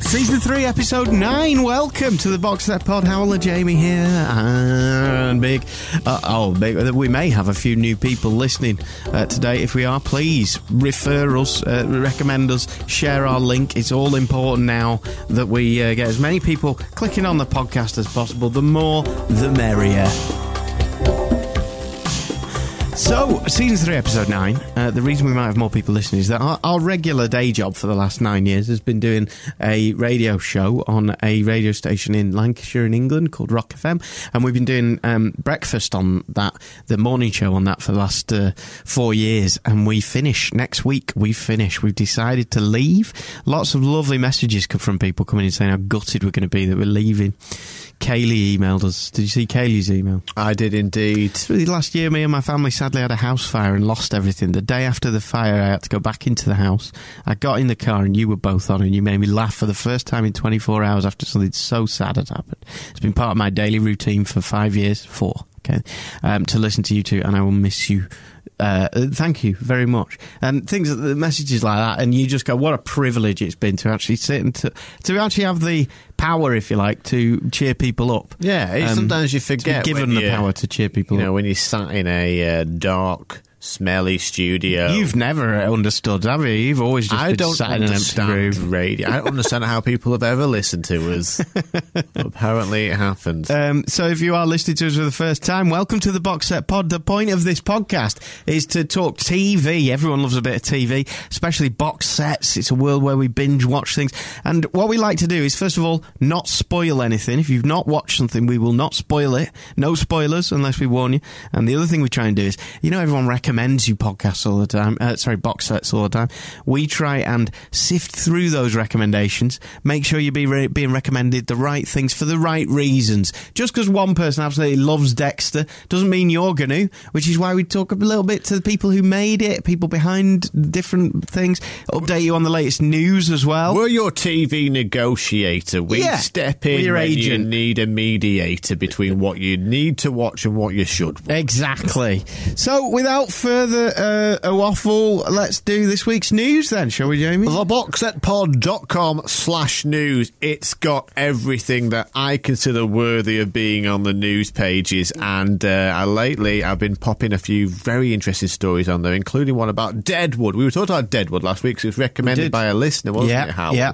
Season 3, Episode 9. Welcome to the Box Set Pod. Howler Jamie here. And Big. Uh, oh, Big. We may have a few new people listening uh, today. If we are, please refer us, uh, recommend us, share our link. It's all important now that we uh, get as many people clicking on the podcast as possible. The more, the merrier. So, season three, episode nine. Uh, the reason we might have more people listening is that our, our, regular day job for the last nine years has been doing a radio show on a radio station in Lancashire, in England, called Rock FM, and we've been doing um, breakfast on that, the morning show on that for the last uh, four years. And we finish next week. We finish. We've decided to leave. Lots of lovely messages from people coming in saying how gutted we're going to be that we're leaving. Kaylee emailed us. Did you see Kaylee's email? I did indeed. Last year, me and my family sadly had a house fire and lost everything. The day after the fire, I had to go back into the house. I got in the car and you were both on, and you made me laugh for the first time in 24 hours after something so sad had happened. It's been part of my daily routine for five years, four, okay, um, to listen to you two, and I will miss you uh, thank you very much. And things, the messages like that, and you just go, what a privilege it's been to actually sit and to, to actually have the power, if you like, to cheer people up. Yeah, um, sometimes you forget. given the power to cheer people you up. know, when you sat in a uh, dark smelly studio. You've never understood, have you? You've always just I don't sat in an empty room. Radio. I don't understand how people have ever listened to us. Apparently, it happened. Um, so, if you are listening to us for the first time, welcome to the Box Set Pod. The point of this podcast is to talk TV. Everyone loves a bit of TV, especially box sets. It's a world where we binge watch things. And what we like to do is, first of all, not spoil anything. If you've not watched something, we will not spoil it. No spoilers unless we warn you. And the other thing we try and do is, you know, everyone recommends recommends you podcasts all the time, uh, sorry, box sets all the time. We try and sift through those recommendations, make sure you're be re- being recommended the right things for the right reasons. Just because one person absolutely loves Dexter doesn't mean you're going to, which is why we talk a little bit to the people who made it, people behind different things, update you on the latest news as well. We're your TV negotiator. We yeah, step in your when agent. you need a mediator between what you need to watch and what you should watch. Exactly. So, without further uh, a waffle, let's do this week's news then, shall we, Jamie? Theboxsetpod.com slash news. It's got everything that I consider worthy of being on the news pages. And uh, lately, I've been popping a few very interesting stories on there, including one about Deadwood. We were talking about Deadwood last week, so it was recommended by a listener, wasn't yeah, it, Howard? Yeah.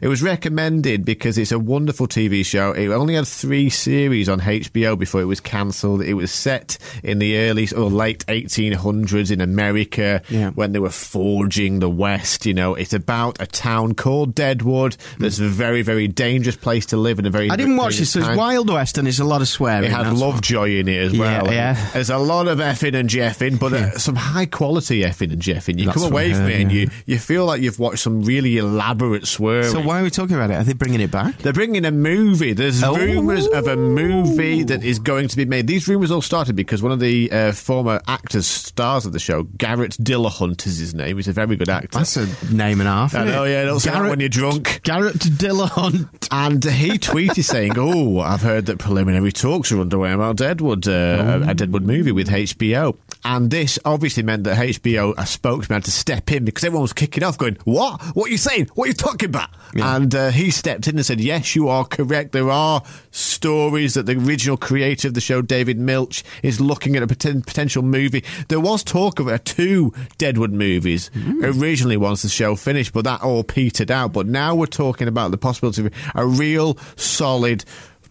It was recommended because it's a wonderful TV show. It only had three series on HBO before it was cancelled. It was set in the early or late 1800s 1800s in America yeah. when they were forging the West. You know, it's about a town called Deadwood that's a very, very dangerous place to live in a very. I didn't watch this. So it's Wild West and it's a lot of swearing. It had Lovejoy in it as well. Yeah, yeah. There's a lot of effing and jeffing, but uh, some high quality effing and jeffing. You that's come away from it and you, you feel like you've watched some really elaborate swearing. So why are we talking about it? Are they bringing it back? They're bringing a movie. There's oh. rumours of a movie that is going to be made. These rumours all started because one of the uh, former actors stars of the show. Garrett Dillahunt is his name. He's a very good actor. That's a name and a half. I know, yeah. Don't say that when you're drunk. Garrett Dillahunt. And he tweeted saying, "Oh, I've heard that preliminary talks are underway about Deadwood, uh, a Deadwood movie with HBO." And this obviously meant that HBO, a spokesman, had to step in because everyone was kicking off, going, "What? What are you saying? What are you talking about?" Yeah. And uh, he stepped in and said, "Yes, you are correct. There are stories that the original creator of the show, David Milch, is looking at a potential movie. There was talk of uh, two Deadwood movies mm. originally once the show finished, but that all petered out. But now we're talking about the possibility of a real solid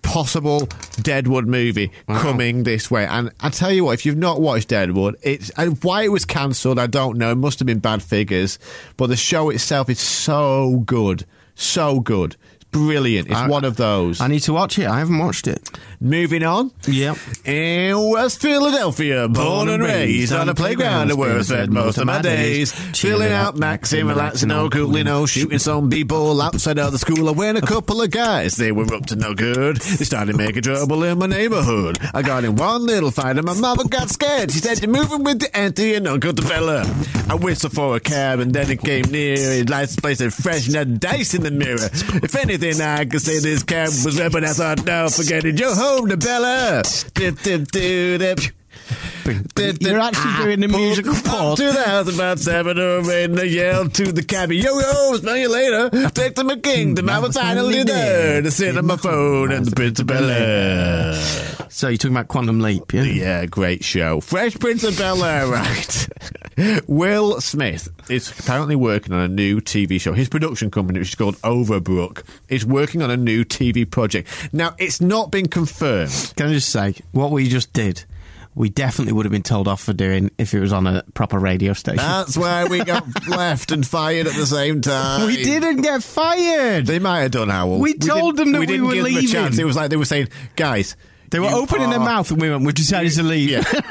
possible Deadwood movie wow. coming this way. And I tell you what, if you've not watched Deadwood, it's why it was cancelled. I don't know. It must have been bad figures, but the show itself is so good, so good brilliant. It's I- one of those. I need to watch it. I haven't watched it. Moving on. Yep. In West Philadelphia, born and raised on a playground where I spent most of my days. Chilling out, maxing, relaxing, no cooling, no shooting some people outside of the school. I went a couple of guys, they were up to no good. They started making trouble in my neighborhood. I got in one little fight and my mother got scared. She said, You're moving with the auntie and Uncle the Fella. I whistled for a cab and then it came near. It lights the place and fresh and had dice in the mirror. If anything, I could say this cab was but I thought, no, forget it. You're home to Bella. Dip, dip, dip. You're actually doing the musical pause. To the house about seven or eight, and I yelled to the cabbie, "Yo yo, smell you later." Take to my kingdom, I was finally there to sit on my phone and the Prince of Bel Air. So you're talking about Quantum Leap, yeah? Yeah, great show. Fresh Prince of Bel Air, right? Will Smith is apparently working on a new TV show. His production company, which is called Overbrook, is working on a new TV project. Now, it's not been confirmed. Can I just say, what we just did, we definitely would have been told off for doing if it was on a proper radio station. That's why we got left and fired at the same time. we didn't get fired. They might have done, Hywel. We told them that we didn't were give them a leaving. It was like they were saying, guys. They were you opening their mouth and we went, we decided to leave. Yeah.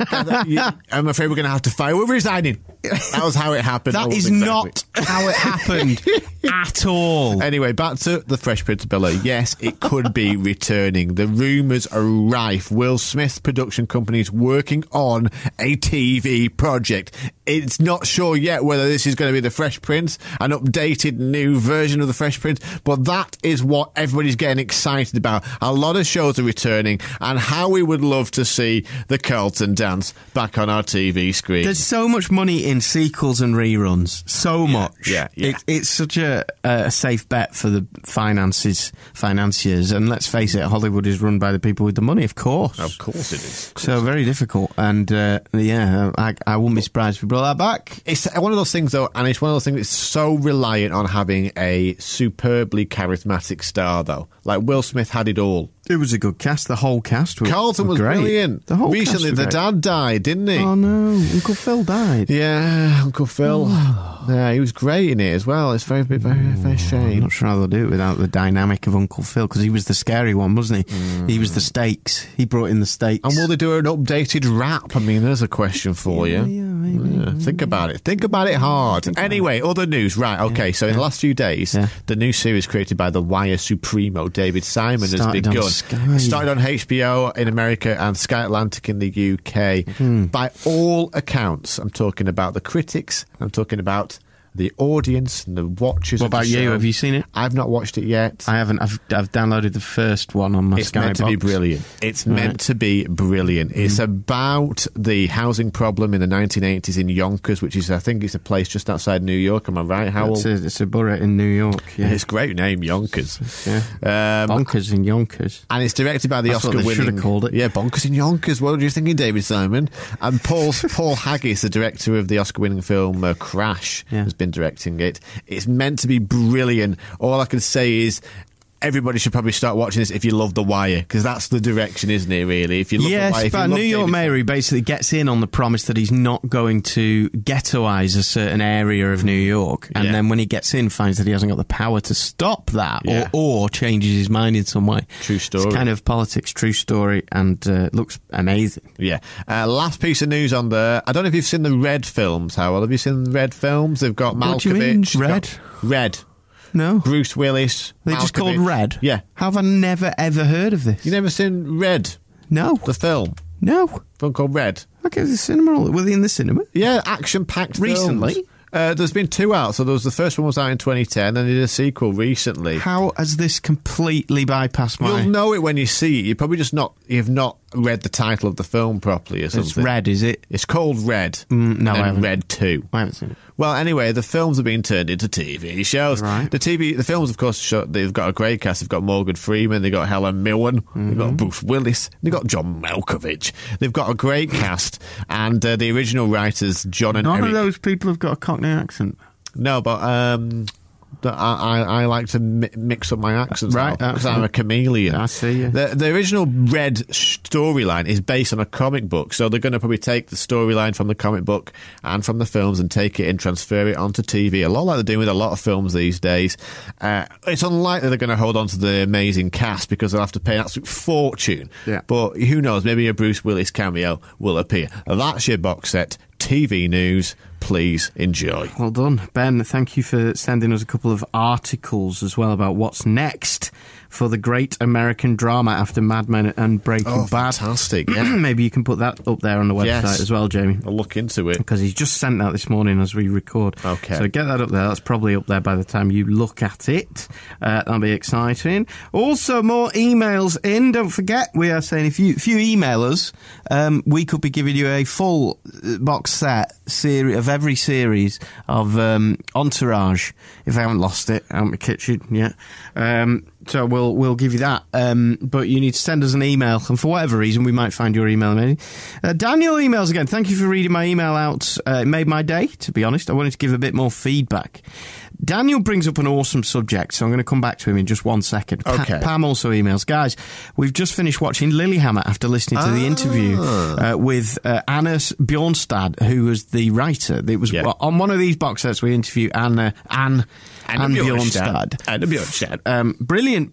Uh, I'm afraid we're going to have to fire. We're resigning. That was how it happened. That is was not how it happened at all. Anyway, back to the Fresh Prince of Bel Air. Yes, it could be returning. The rumours are rife. Will Smith's production company is working on a TV project. It's not sure yet whether this is going to be the Fresh Prince, an updated new version of the Fresh Prince, but that is what everybody's getting excited about. A lot of shows are returning, and how we would love to see the Carlton dance back on our TV screen. There's so much money in sequels and reruns. So much. yeah, yeah. It, it's such a, a safe bet for the finances, financiers. And let's face it, Hollywood is run by the people with the money, of course. of course it is. So very difficult. And uh, yeah, I, I wouldn't be surprised if we brought that back. It's one of those things, though, and it's one of those things that's so reliant on having a superbly charismatic star, though. Like Will Smith had it all. It was a good cast. The whole cast was Carlton was great. brilliant. The whole Recently, cast the great. dad died, didn't he? Oh no, Uncle Phil died. Yeah, Uncle Phil. Oh. Yeah, he was great in it as well. It's very, very, very, oh, very I'm shame. not sure how they'll do it without the dynamic of Uncle Phil because he was the scary one, wasn't he? Mm. He was the stakes. He brought in the stakes. And will they do an updated rap? I mean, there's a question for you. yeah, Yeah, think about it. Think about it hard. Anyway, other news. Right, okay, so in the last few days, Yeah. the new series created by the Wire Supremo, David Simon, has Started on begun. Started on HBO in America and Sky Atlantic in the UK. Hmm. By all accounts, I'm talking about the critics, I'm talking about the audience and the watchers. What of the about you? Have you seen it? I've not watched it yet. I haven't. I've, I've downloaded the first one on my It's Sky meant to be brilliant. It's Right. meant to be brilliant. It's about the housing problem in the 1980s in Yonkers, which is, I think, it's a place just outside New York. Am I right, Hywel? It's a, it's a borough in New York. Yeah. It's a great name, Yonkers. yeah. Um, Bonkers in Yonkers. and it's directed by the That's Oscar should have called it. Yeah, Bonkers in Yonkers. What were you thinking, David Simon? And Paul Paul Haggis, the director of the Oscar winning film uh, Crash, Yeah. has been directing it. It's meant to be brilliant. All I can say is. Everybody should probably start watching this if you love The Wire, because that's the direction, isn't it? Really, if you love The Wire, but New York David Mayor basically gets in on the promise that he's not going to ghettoize a certain area of New York, and Yeah. then when he gets in, finds that he hasn't got the power to stop that, Yeah. or, or changes his mind in some way. True story. It's kind of politics, true story, and uh, looks amazing. Yeah. Uh, last piece of news on there. I don't know if you've seen the Red films, Hywel. Have you seen the Red films? They've got Malkovich. What do you mean, got- Red? No, Bruce Willis. they just called Malkovich. Red. Yeah. How have I never ever heard of this? You never seen Red, no, the film? no. Film called Red. Okay, the cinema. Were they in the cinema? Yeah, action packed Recently? Uh, there's been two out. So there was the first one was out in 2010, and they did a sequel recently. How has this completely bypassed my? You'll know it when you see it. You probably just not you've not read the title of the film properly or something. it's red, is it? It's called Red. Mm, no, I haven't. Red Two. I haven't seen it. Well, anyway, the films have been turned into TV shows. Right. The TV, the films, of course, show, they've got a great cast. They've got Morgan Freeman, they've got Helen Mirren, they've Mm-hmm. got Bruce Willis, they've got John Malkovich. They've got a great cast, and uh, the original writers, John and None Eric. of those people have got a Cockney accent. No, but um, that I, I, I like to mi- mix up my accents. Right, because I'm a chameleon. I see, yeah. The, the original Red storyline is based on a comic book, so they're going to probably take the storyline from the comic book and from the films and take it and transfer it onto TV. A lot like they're doing with a lot of films these days. Uh, it's unlikely they're going to hold on to the amazing cast because they'll have to pay an absolute fortune. Yeah. But who knows? Maybe a Bruce Willis cameo will appear. That's your box set. TV news. Please enjoy. Well done, Ben. Thank you for sending us a couple of articles as well about what's next for the great American drama after Mad Men and Breaking Oh, Bad. fantastic, yeah. Maybe you can put that up there on the website Yes. as well, Jamie. I'll look into it. Because he's just sent that this morning as we record. Okay. So get that up there. That's probably up there by the time you look at it. Uh, that'll be exciting. Also, more emails in. Don't forget, we are saying if you if you email us, um, we could be giving you a full uh, box set series of every series of um, Entourage. If I haven't lost it out my kitchen yet. Um, so we'll we'll give you that. Um, but you need to send us an email, and for whatever reason, we might find your email. Maybe uh, Daniel emails again. Thank you for reading my email out. Uh, it made my day. To be honest, I wanted to give a bit more feedback. Daniel brings up an awesome subject, so I'm going to come back to him in just one second. Pa- Okay. Pam also emails, guys. We've just finished watching Lilyhammer after listening to the interview uh, with uh, Anna Bjornstad, who was the writer. It was Yeah. on one of these box sets we interview Anna Anne Anna Anne Bjornstad. Bjornstad. Anna Bjornstad. Um, brilliant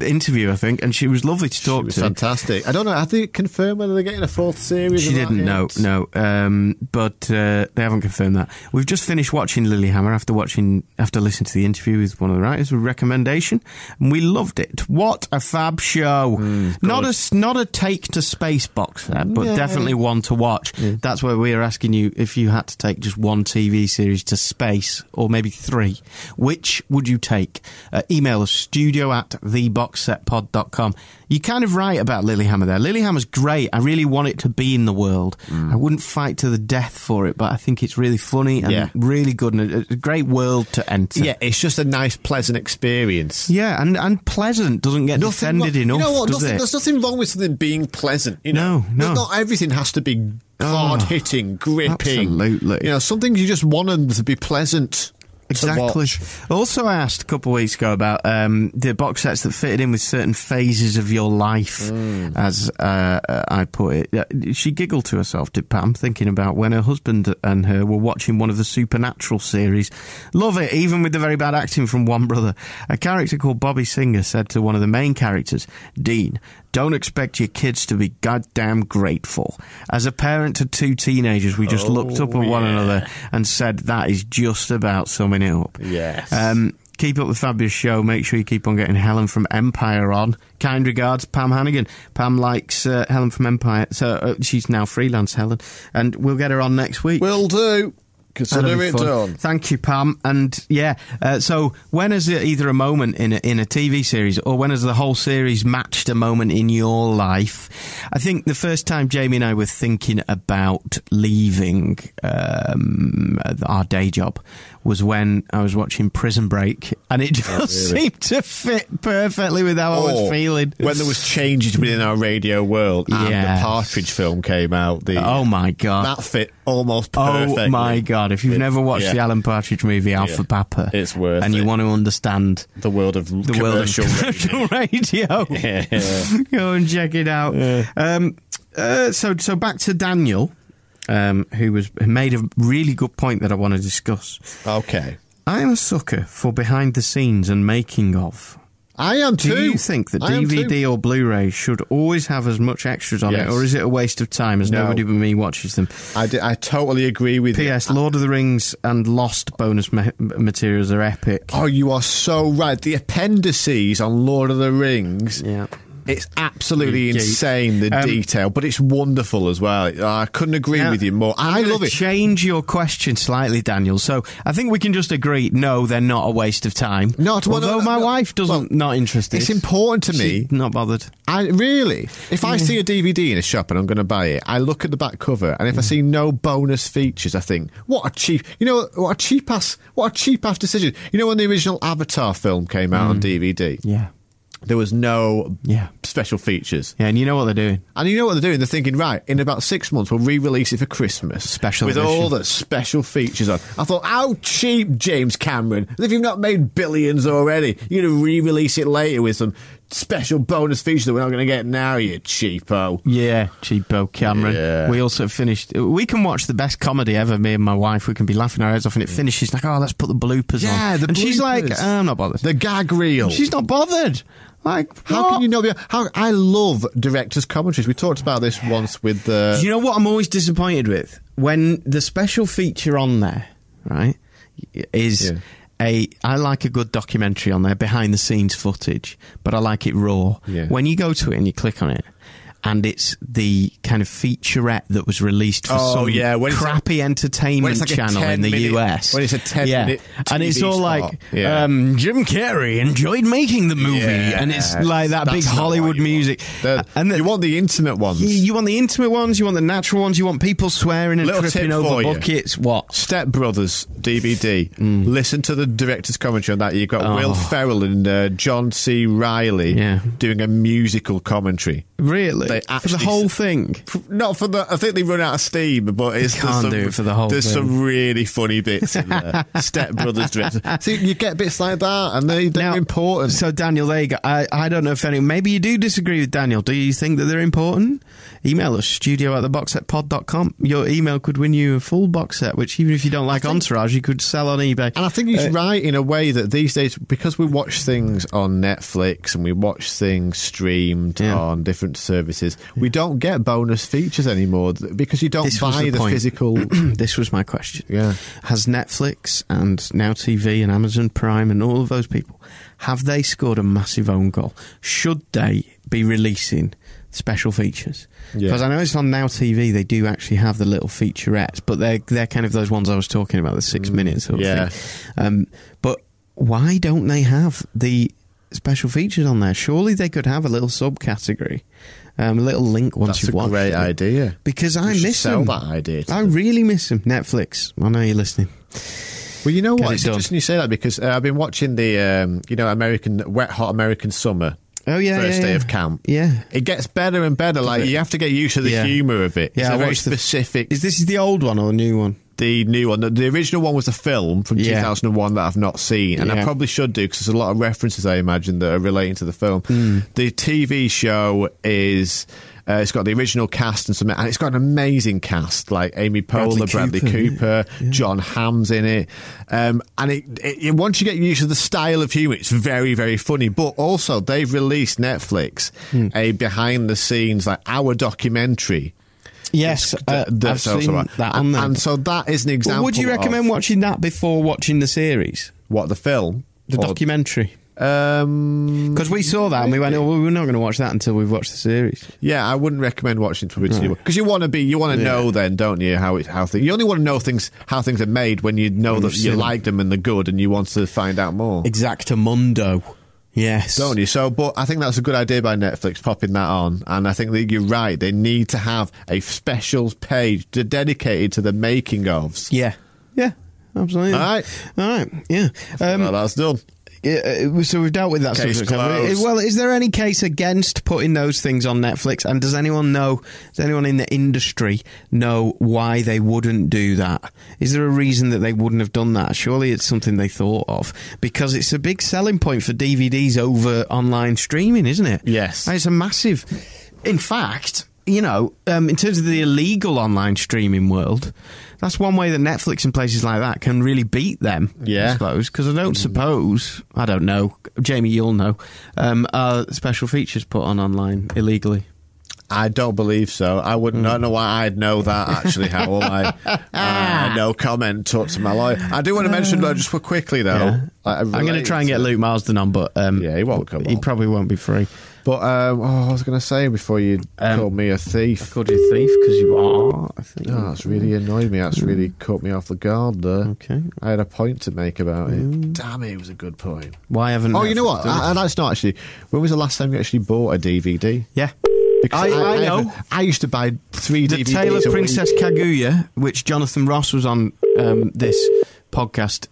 interview, I think, and she was lovely to talk to. fantastic. I don't know. Have they confirmed whether they're getting a fourth series? She didn't know, no, um, but uh, they haven't confirmed that. We've just finished watching Lilyhammer after watching after listening to the interview with one of the writers, a recommendation, and we loved it. What a fab show! not a not a take to space box but Yeah. definitely one to watch. That's where we are asking you if you had to take just one TV series to space, or maybe three, which would you take? Uh, email us studio at theboxsetpod.com. You're kind of right about Lilyhammer there. Lilyhammer's great. I really want it to be in the world. Mm. I wouldn't fight to the death for it, but I think it's really funny and Yeah. really good and a, great world to enter. Yeah, it's just a nice, pleasant experience. Yeah, and, and pleasant doesn't get defended wrong- enough, You know what? Nothing? There's nothing wrong with something being pleasant. You know, No, no. Not everything has to be hard Oh, hitting, gripping. absolutely. You know, some things you just want them to be pleasant. Exactly. watch. Also, I asked a couple of weeks ago about um, the box sets that fitted in with certain phases of your life, Mm. as uh, uh, I put it. Uh, She giggled to herself, did Pam, thinking about when her husband and her were watching one of the Supernatural series. Love it, even with the very bad acting from one brother. A character called Bobby Singer said to one of the main characters, Dean, don't expect your kids to be goddamn grateful. As a parent to two teenagers, we just looked up at one another and said that is just about summing it up. Yes. Um, keep up the fabulous show. Make sure you keep on getting Helen from Empire on. Kind regards, Pam Hannigan. Pam likes uh, Helen from Empire, so uh, she's now freelance Helen, and we'll get her on next week. Will do. Consider it fun. done. Thank you, Pam. And yeah, uh, so when is it either a moment in a, in a TV series or when has the whole series matched a moment in your life? I think the first time Jamie and I were thinking about leaving um, our day job was when I was watching Prison Break, and it just seemed to fit perfectly with how I was feeling. When there was changes within our radio world and Yes. the Partridge film came out, the oh my god! that fit almost perfectly. Oh my god! If you've It- never watched yeah. the Alan Partridge movie Alpha Yeah. Papa, It's worth and you want to understand The world of the world of commercial commercial radio, Yeah. go and check it out. Um, uh, so, so back to Daniel, um, who was who made a really good point that I want to discuss. Okay. I am a sucker for behind the scenes and making of. I am too. Do you think that I. DVD or Blu-ray should always have as much extras on it, or is it a waste of time as No. nobody but me watches them? I, totally agree with you. P.S. Lord of the Rings and Lost bonus ma- materials are epic. Oh, you are so right. The appendices on Lord of the Rings. Yeah. It's absolutely insane, the Um, detail, but it's wonderful as well. I couldn't agree with you more. I love it. Change your question slightly, Daniel. So I think we can just agree. No, they're not a waste of time. Not- well, although no, my no, wife doesn't well, not interested. It's important to me. She's not bothered. I really, if I see a DVD in a shop and I'm going to buy it, I look at the back cover, and if I see no bonus features, I think, what a cheap, you know, what a cheap ass, what a cheap ass decision. You know, when the original Avatar film came out on DVD, Yeah. There was no Yeah. special features. Yeah, and you know what they're doing. And you know what they're doing? They're thinking, right, in about six months, we'll re-release it for Christmas, Special with edition. all the special features on. I thought, how cheap, James Cameron! If you've not made billions already, you're going to re-release it later with some special bonus feature that we're not going to get now. You cheapo. Yeah, cheapo Cameron. Yeah. We also finished. We can watch the best comedy ever. Me and my wife. We can be laughing our heads off, and it finishes like, oh, let's put the bloopers on. Yeah, the and she's like, bloopers. I'm not bothered. The gag reel. she's not bothered. Like, How what? can you know? The, how I love directors' commentaries. We talked about this once with the. Do you know what I'm always disappointed with? When the special feature on there, right, is Yeah. A. I like a good documentary on there, behind the scenes footage, but I like it raw. Yeah. When you go to it and you click on it, and it's the kind of featurette that was released for Oh, some yeah, when crappy entertainment when like channel in the minute- US. when it's a 10 yeah. minute and it's all spot. like Yeah. um, Jim Carrey enjoyed making the movie, Yeah, and it's like that big that's what Hollywood music. The- and the, you want the intimate ones. you, you want the intimate ones, you want the natural ones, you want people swearing and Little tripping over for you. buckets. What? Step Brothers DVD. Listen to the director's commentary on that. You've got Mm. Oh. Will Ferrell and uh, John C. Reilly doing a musical commentary. Really? They for the whole thing? Not for the. I think they run out of steam, but it's can't there's some, do it for the whole There's thing. some really funny bits in there. Step Brothers director. See, you get bits like that, and they, they're Now- important. So, Daniel, there you go. I, I don't know if any. Maybe you do disagree with Daniel. Do you think that they're important? Email us, studio at theboxsetpod.com. Your email could win you a full box set, which, even if you don't like Entourage, you could sell on eBay. And I think he's Uh, right in a way that these days, because we watch things on Netflix and we watch things streamed Yeah. on different services, we don't get bonus features anymore because you don't This buy the the, physical. this was my question. Yeah. Has Netflix and Now TV and Amazon Prime and all of those people have they scored a massive own goal? Should they be releasing special features? Yeah. Because I know it's on Now TV. They do actually have the little featurettes, but they're they're kind of those ones I was talking about, the six minutes sort of Mm, yeah. thing. Um, but why don't they have the special features on there? Surely they could have a little subcategory, um, a little link once That's you've a great idea. Because I You miss them. that idea I them. really miss them. Netflix. I know you're listening. Well, you know what? it It's done. interesting you say that because uh, I've been watching the, um, you know, American wet hot American summer. Oh yeah, First yeah, day yeah. of camp. Yeah. It gets better and better. Like you have to get used to the Yeah. humour of it. Yeah, it's I a very specific. Is this the old one or the new one? The new one. The, the original one was a film from Yeah. 2001 that I've not seen, and I probably should do because there's a lot of references I imagine that are relating to the film. Hmm. The TV show is. Uh, it's got the original cast and some, and it's got an amazing cast like Amy Poehler, Bradley Bradley Cooper, Cooper, Jon Hamm's in it, um, and it, it, once you get used to the style of humour, it's very, very funny. But also, they've released Netflix Hmm. a behind the scenes like our documentary Yes, uh, I've seen right. that on and, there. and so that is an example. would you recommend of watching that before watching the series, what the film, the Or- documentary? Um, Because we saw that and we went, "Oh, well, we're not going to watch that until we've watched the series." yeah, I wouldn't recommend watching it because you want to be, you want to Yeah. know then, don't you? How it, how things. You only want to know things, how things are made when you know that you like them and they're good, and you want to find out more. Exactamundo. Yes. Don't you? So, but I think that's a good idea by Netflix popping that on, and I think that you're right. They need to have a special page to- dedicated to the making ofs. Yeah. Yeah. Absolutely. All right. All right. Yeah. Um, well, that's done. Yeah, uh, so we've dealt with that Case subject. we? Well, is there any case against putting those things on Netflix? And does anyone know? Does anyone in the industry know why they wouldn't do that? Is there a reason that they wouldn't have done that? Surely it's something they thought of because it's a big selling point for DVDs over online streaming, isn't it? Yes. And it's a massive. In fact, you know, um, in terms of the illegal online streaming world, that's one way that Netflix and places like that can really beat them. I Yeah. suppose because I don't suppose I don't know. Jamie, you'll know. Um, are special features put on online illegally? I don't believe so. I wouldn't. I don't know why I'd know that. Actually, Hywel. I, uh, no comment. Talk to my lawyer. I do want to mention though, just for quickly though. Yeah. like, I'm going to try and get Luke Marsden on, but um, Yeah, he won't come He on. probably won't be free. But um, oh, I was going to say before you Um, called me a thief. called you a thief because you are. I think. Oh, that's really annoyed me. That's really caught me off the guard there. Okay. I had a point to make about it. Damn it, it was a good point. Why haven't? Oh, you know what? I, and that's not actually. When was the last time you actually bought a DVD? yeah. I- I have- know. I used to buy three The DVDs. Tale of a week. Princess Kaguya, which Jonathan Ross was on um, this podcast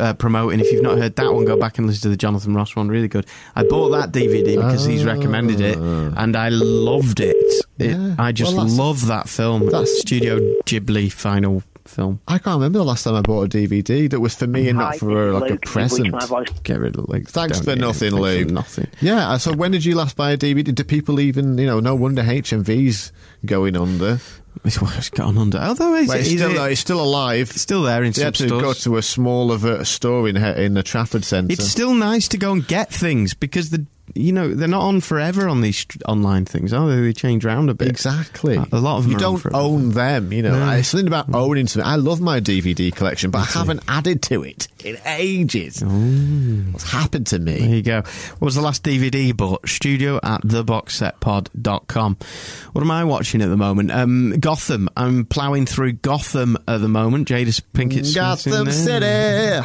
uh, promoting. If you've not heard that one, go back and listen to the Jonathan Ross one. Really good. I bought that DVD because he's recommended it, and I loved it. it Yeah. I just Well, love that film. that's- Studio Ghibli final film. I can't remember the last time I bought a DVD that was for me and not for this like a is Luke. You've present. reached my voice Get rid of like. Thanks don't for need it. nothing, Thanks for Nothing. Yeah, uh, so when did you last buy a DVD? Do people even, you know, no wonder HMV's going under. It's, well, it's gone under. Although is, Well, it, it's, is still, it- it's still alive. it's still there in They some had to go to a smaller store in in the Trafford Centre. It's still nice to go and get things because the you know they're not on forever on these online things, are they? They change around a bit. Exactly. A lot of them you don't own them. You know, No. it's something about owning something. I love my DVD collection, but I haven't added to it in ages. What's happened to me? There you go. What was the last DVD you bought? Studio at theboxsetpod.com. What am I watching at the moment? Um, Gotham. I'm ploughing through Gotham at the moment. Jada Pinkett Gotham. City,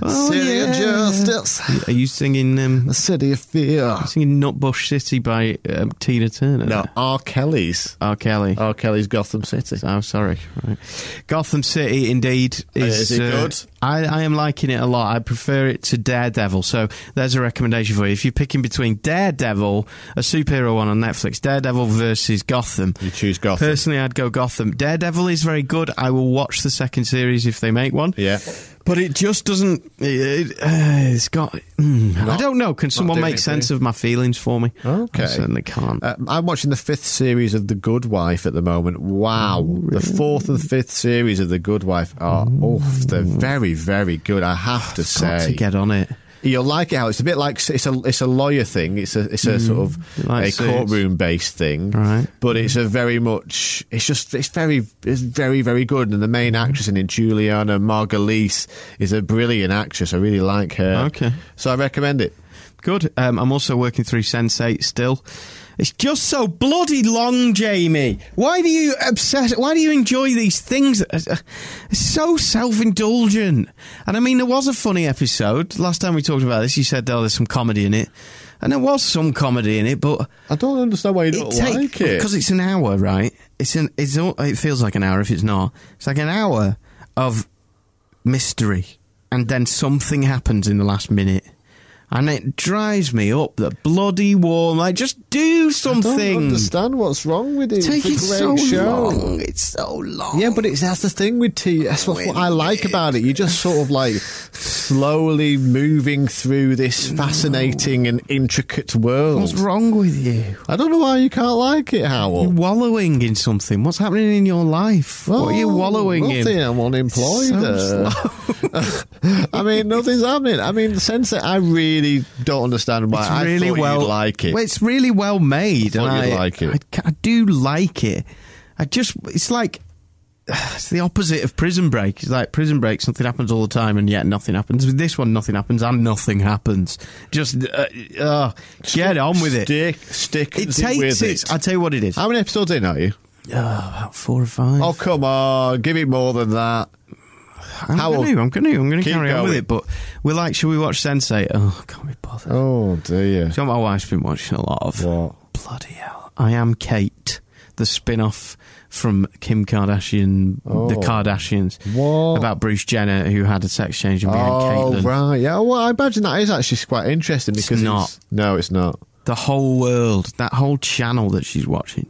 Oh, City of. Justice, Are you singing um, the City of Fear. singing Nutbush City by um, Tina Turner? No, R. Kelly's. R. Kelly. R. Kelly's Gotham City. Oh, sorry. Right. Gotham City, indeed, is, Is it uh, good? I, I am liking it a lot. I prefer it to Daredevil. So there's a recommendation for you. If you're picking between Daredevil, a superhero one on Netflix, Daredevil versus Gotham. You choose Gotham. Personally, I'd go Gotham. Daredevil is very good. I will watch the second series if they make one. Yeah. But it just doesn't. It, uh, it's got. mm, I don't know. Can someone make sense of my feelings for me? Okay. I certainly can't. Uh, I'm watching the fifth series of The Good Wife at the moment. Wow. The fourth and fifth series of The Good Wife are, oh, they're very, very good, I have to Got say. to get on it. You'll like it how it's a bit like it's a it's a lawyer thing. It's a it's a sort of like a suits. courtroom based thing, Right. But it's a very much it's just it's very it's very very good. And the main actress in it, Julianna Margulies, is a brilliant actress. I really like her. Okay. so I recommend it. Good. Um, I'm also working through Sense8 still. It's just so bloody long, Jamie. Why do you obsess? Why do you enjoy these things? It's so self-indulgent. And I mean, there was a funny episode last time we talked about this. You said, "Oh, there's some comedy in it," and there was some comedy in it, but I don't understand why you don't like it. because it's an hour, right? It's an. It's it feels like an hour if it's not. It's like an hour of mystery, and then something happens in the last minute. And it drives me up the bloody wall. Like, just do I something. don't understand what's wrong with it. It's a so show. long. It's so long. Yeah, but it's that's the thing with tea. That's what, what I like about it. You're just sort of like slowly moving through this fascinating and intricate world. What's wrong with you? I don't know why you can't like it, You're Hywel. wallowing in something. What's happening in your life? what are you Oh, wallowing nothing. in? I'm unemployed. So uh. I mean, nothing's happening. I mean, the sense that I really don't understand why. It's I really well you'd like it. Well, it's really well made. I thought and you'd I, like it. I, I do like it. I just, it's like, it's the opposite of Prison Break. It's like Prison Break, something happens all the time, and yet nothing happens. With this one, nothing happens, and nothing happens. Just, uh, uh, get on with it. Stick, stick It with takes it. I'll tell you what it is. How many episodes in are you? Oh, about four or five. Oh, come on. Give it more than that. I'm how- going to. I'm going to. I'm going to carry on with it. But we're like, should we watch Sensei? Oh, can't be bothered. Oh, dear. Do you know what my wife's been watching a lot of? What? Bloody hell. I Am Cait, the spin off from Kim Kardashian, the Oh. Kardashians, What? about Bruce Jenner who had a sex change and became Oh, Caitlyn. right. Yeah, well, I imagine that is actually quite interesting because It's not. no, it's not. The whole world, that whole channel that she's watching.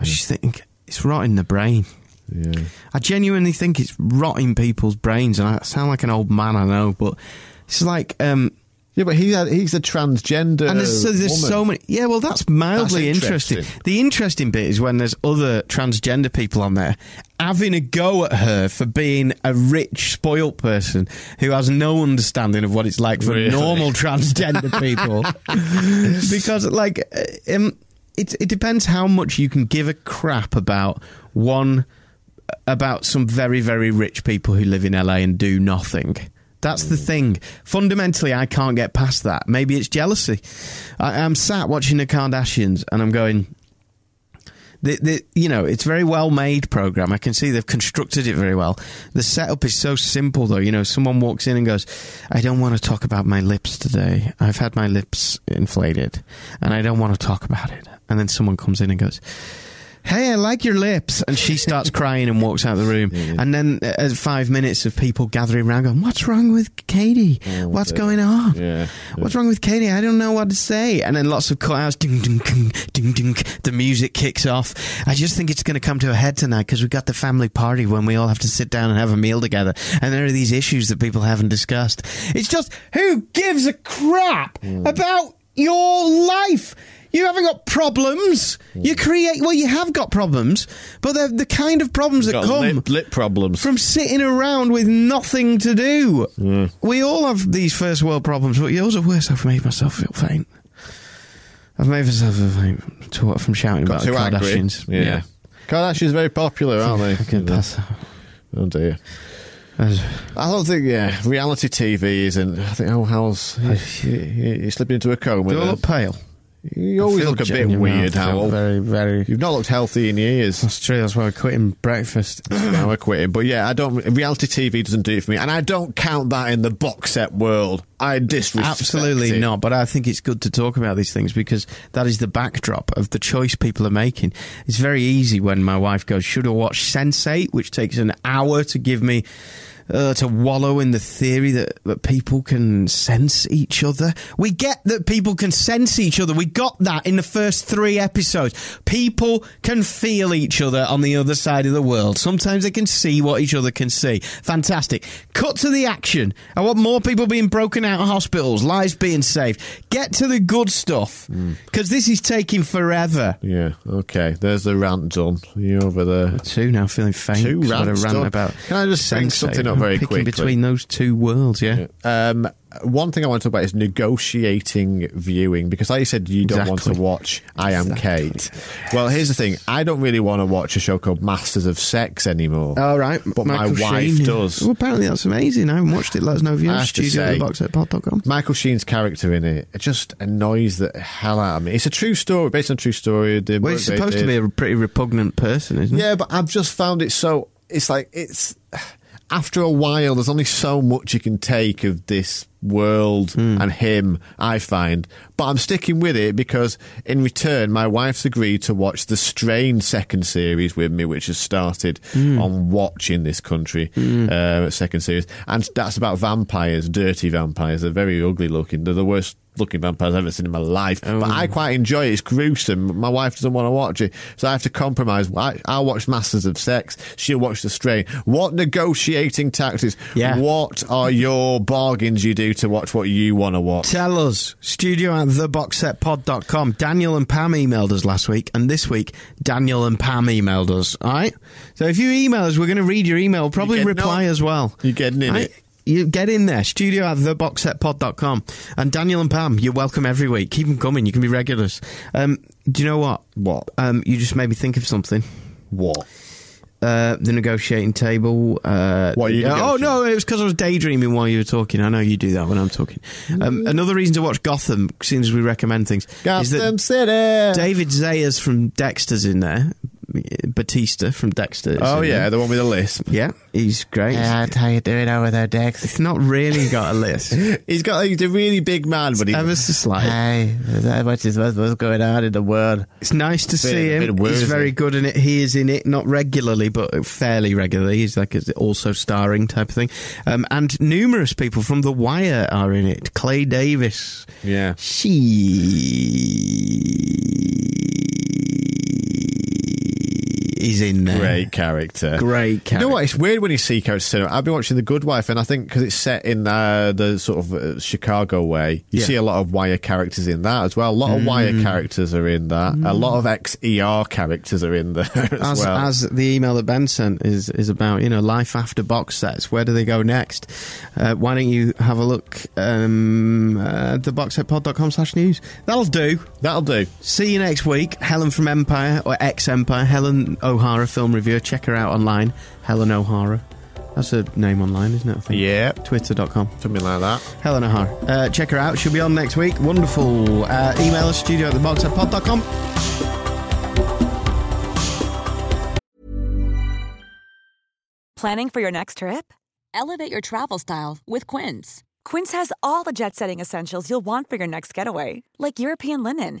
I just think it's rotting the brain. Yeah. I genuinely think it's rotting people's brains, and I sound like an old man, I know, but it's like. Um, Yeah, but he had, he's a transgender. And there's, so there's woman. so many. Yeah, well, that's mildly That's interesting. interesting. The interesting bit is when there's other transgender people on there having a go at her for being a rich, spoilt person who has no understanding of what it's like for Really? normal transgender people. because, like, uh, um, it, it depends how much you can give a crap about one about some very, very rich people who live in LA and do nothing. That's the mm. thing. Fundamentally, I can't get past that. Maybe it's jealousy. I, I'm sat watching the Kardashians and I'm going, the, the, you know, it's a very well made program. I can see they've constructed it very well. The setup is so simple, though. You know, someone walks in and goes, I don't want to talk about my lips today. I've had my lips inflated and I don't want to talk about it. And then someone comes in and goes, "Hey, I like your lips," and she starts crying and walks out of the room. And then uh, five minutes of people gathering around, going, "What's wrong with Katie? What's going on? Yeah. What's wrong with Katie? I don't know what to say." And then lots of cutouts. Ding, ding, ding, ding, ding. The music kicks off. I just think it's going to come to a head tonight because we've got the family party when we all have to sit down and have a meal together, and there are these issues that people haven't discussed. It's just who gives a crap about your life? You haven't got problems. You hmm. create. Well, you have got problems, but they're the kind of problems that Got come lip, lip problems. from sitting around with nothing to do. Hmm. We all have these first world problems, but yours are worse. I've made myself feel faint. I've made myself feel faint to what from shouting about the Too angry. Kardashians. Yeah. Kardashians are very popular, aren't they? I can pass. Oh dear. I don't think, yeah, reality TV isn't. I think, oh, how's. You, you, you slipping into a coma. Do I there. look pale? You always look a bit weird, Hywel. Very, very. You've not looked healthy in years. That's true. That's why we're quitting breakfast. now we're quitting. But yeah, I don't. Reality TV doesn't do it for me, and I don't count that in the box set world. I disrespect Absolutely it. not. But I think it's good to talk about these things because that is the backdrop of the choice people are making. It's very easy when my wife goes, "Should I watch Sense8?" which takes an hour to give me. Uh, to wallow in the theory that, that people can sense each other. We get that people can sense each other. We got that in the first three episodes. People can feel each other on the other side of the world. Sometimes they can see what each other can see. Fantastic. Cut to the action. I want more people being broken out of hospitals, lives being saved. Get to the good stuff because this is taking forever. Yeah. Okay. There's the rant done. You over there? Two now feeling faint. Two 'cause I had a rants rant done. about. Can I just bring Sense8. something up I'm very picking quickly? between those two worlds. Yeah. Um, one thing I want to talk about is negotiating viewing because, like you said, you don't want to watch I Am Cait. Well, here's the thing: I don't really want to watch a show called Masters of Sex anymore. All right, but my wife Sheen. does. Well, apparently that's amazing. I haven't watched it. Let us know if you I have. have to Studio say- at boxsetpod.com. Michael Sheen's character in it, it just annoys the hell out of me. It's a true story, based on a true story. The Well, he's supposed to be a pretty repugnant person, isn't he? Yeah, but I've just found it so. It's like it's after a while. There's only so much you can take of this world Hmm. and him. I find, but I'm sticking with it because in return, my wife's agreed to watch the Strain second series with me, which has started Hmm. on Watch in this country. Uh, second series, and that's about vampires, dirty vampires. They're very ugly looking. They're the worst. Looking vampires I've ever seen in my life, Oh. but I quite enjoy it. It's gruesome. My wife doesn't want to watch it, so I have to compromise. I, I'll watch Masters of Sex. She'll watch The Strain. What negotiating tactics? Yeah. What are your bargains you do to watch what you want to watch? Tell us. Studio at theboxsetpod.com. Daniel and Pam emailed us last week, and this week, Daniel and Pam emailed us. All right? So if you email us, we're going to read your email, probably reply on? as well. You're getting in Right? it? You get in there. Studio at theboxsetpod.com. And Daniel and Pam, you're welcome every week. Keep them coming. You can be regulars. Um, do you know what? What? Um, you just made me think of something. What? Uh, the negotiating table. Uh, What you oh no, it was because I was daydreaming while you were talking. I know you do that when I'm talking. Um, another reason to watch Gotham, seeing as we recommend things, is that Gotham City. David Zayas from Dexter's in there. Batista from Dexter. oh yeah, there. the one with the lisp. yeah, he's great. Yeah, how you doing over there, Dex? It's not really got a list. He's got he's a really big man, but he's Ever so slight. Hey, much is what's going on in the world? It's nice to see bit him. He's very good in it. He is in it, not regularly, but fairly regularly. He's like a also starring type of thing. Um, and numerous people from The Wire are in it. Clay Davis. Yeah. She is in there. Great character. Great character. You know what? It's weird when you see characters. cinema. I've been watching The Good Wife, and I think because it's set in uh, the sort of uh, Chicago way, you Yeah. Mm. see a lot of Wire characters in that as well. A lot of Wire characters are in that. A lot of ex ER characters are in there as, as, well. as the email that Ben sent is is about you know life after box sets. Where do they go next? Uh, why don't you have a look um, at theboxsetpod.com slash news? That'll do. That'll do. See you next week. Helen from Empire or ex Empire. Helen O'Hara, film reviewer. Check her out online. Helen O'Hara. That's her name online, isn't it? I think. Yeah, Twitter.com. something like that. Helen O'Hara. Uh, check her out. She'll be on next week. Wonderful. Uh, email us studio at theboxsetpod.com. Planning for your next trip? Elevate your travel style with Quince. Quince has all the jet setting essentials you'll want for your next getaway, like European linen,